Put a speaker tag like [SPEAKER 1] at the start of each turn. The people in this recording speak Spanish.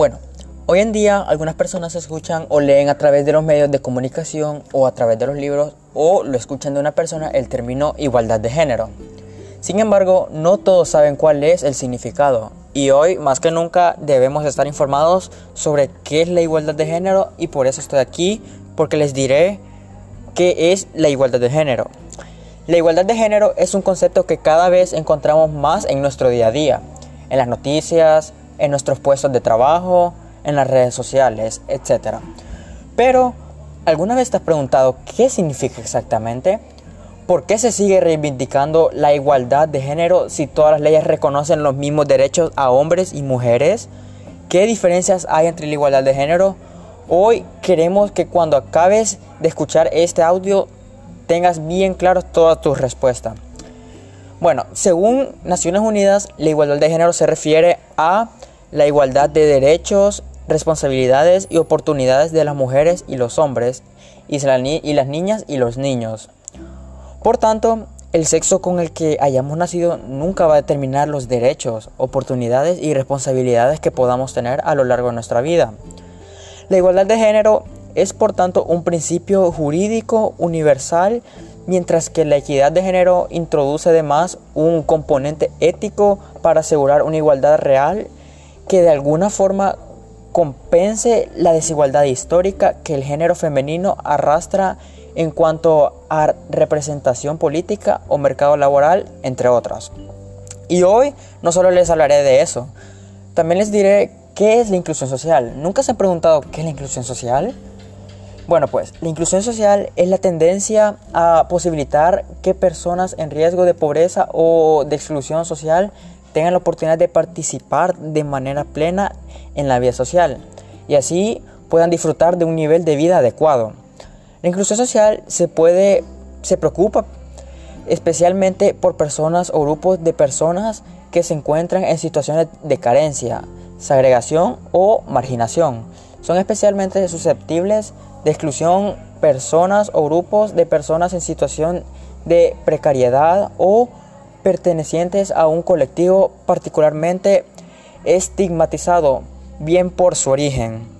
[SPEAKER 1] Bueno, hoy en día algunas personas escuchan o leen a través de los medios de comunicación o a través de los libros o lo escuchan de una persona el término igualdad de género. Sin embargo, no todos saben cuál es el significado y hoy más que nunca debemos estar informados sobre qué es la igualdad de género y por eso estoy aquí porque les diré qué es la igualdad de género. La igualdad de género es un concepto que cada vez encontramos más en nuestro día a día, en las noticias, en nuestros puestos de trabajo, en las redes sociales, etc. Pero, ¿alguna vez te has preguntado qué significa exactamente? ¿Por qué se sigue reivindicando la igualdad de género si todas las leyes reconocen los mismos derechos a hombres y mujeres? ¿Qué diferencias hay entre la igualdad de género? Hoy queremos que cuando acabes de escuchar este audio tengas bien claras todas tus respuestas. Bueno, según Naciones Unidas, la igualdad de género se refiere a la igualdad de derechos, responsabilidades y oportunidades de las mujeres y los hombres, y las niñas y los niños. Por tanto, el sexo con el que hayamos nacido nunca va a determinar los derechos, oportunidades y responsabilidades que podamos tener a lo largo de nuestra vida. La igualdad de género es por tanto un principio jurídico universal, mientras que la equidad de género introduce además un componente ético para asegurar una igualdad real que de alguna forma compense la desigualdad histórica que el género femenino arrastra en cuanto a representación política o mercado laboral, entre otras. Y hoy no solo les hablaré de eso, también les diré qué es la inclusión social. ¿Nunca se han preguntado qué es la inclusión social? Bueno, pues la inclusión social es la tendencia a posibilitar que personas en riesgo de pobreza o de exclusión social tengan la oportunidad de participar de manera plena en la vida social y así puedan disfrutar de un nivel de vida adecuado. La inclusión social se puede se preocupa especialmente por personas o grupos de personas que se encuentran en situaciones de carencia, segregación o marginación. Son especialmente susceptibles de exclusión personas o grupos de personas en situación de precariedad o pertenecientes a un colectivo particularmente estigmatizado, bien por su origen.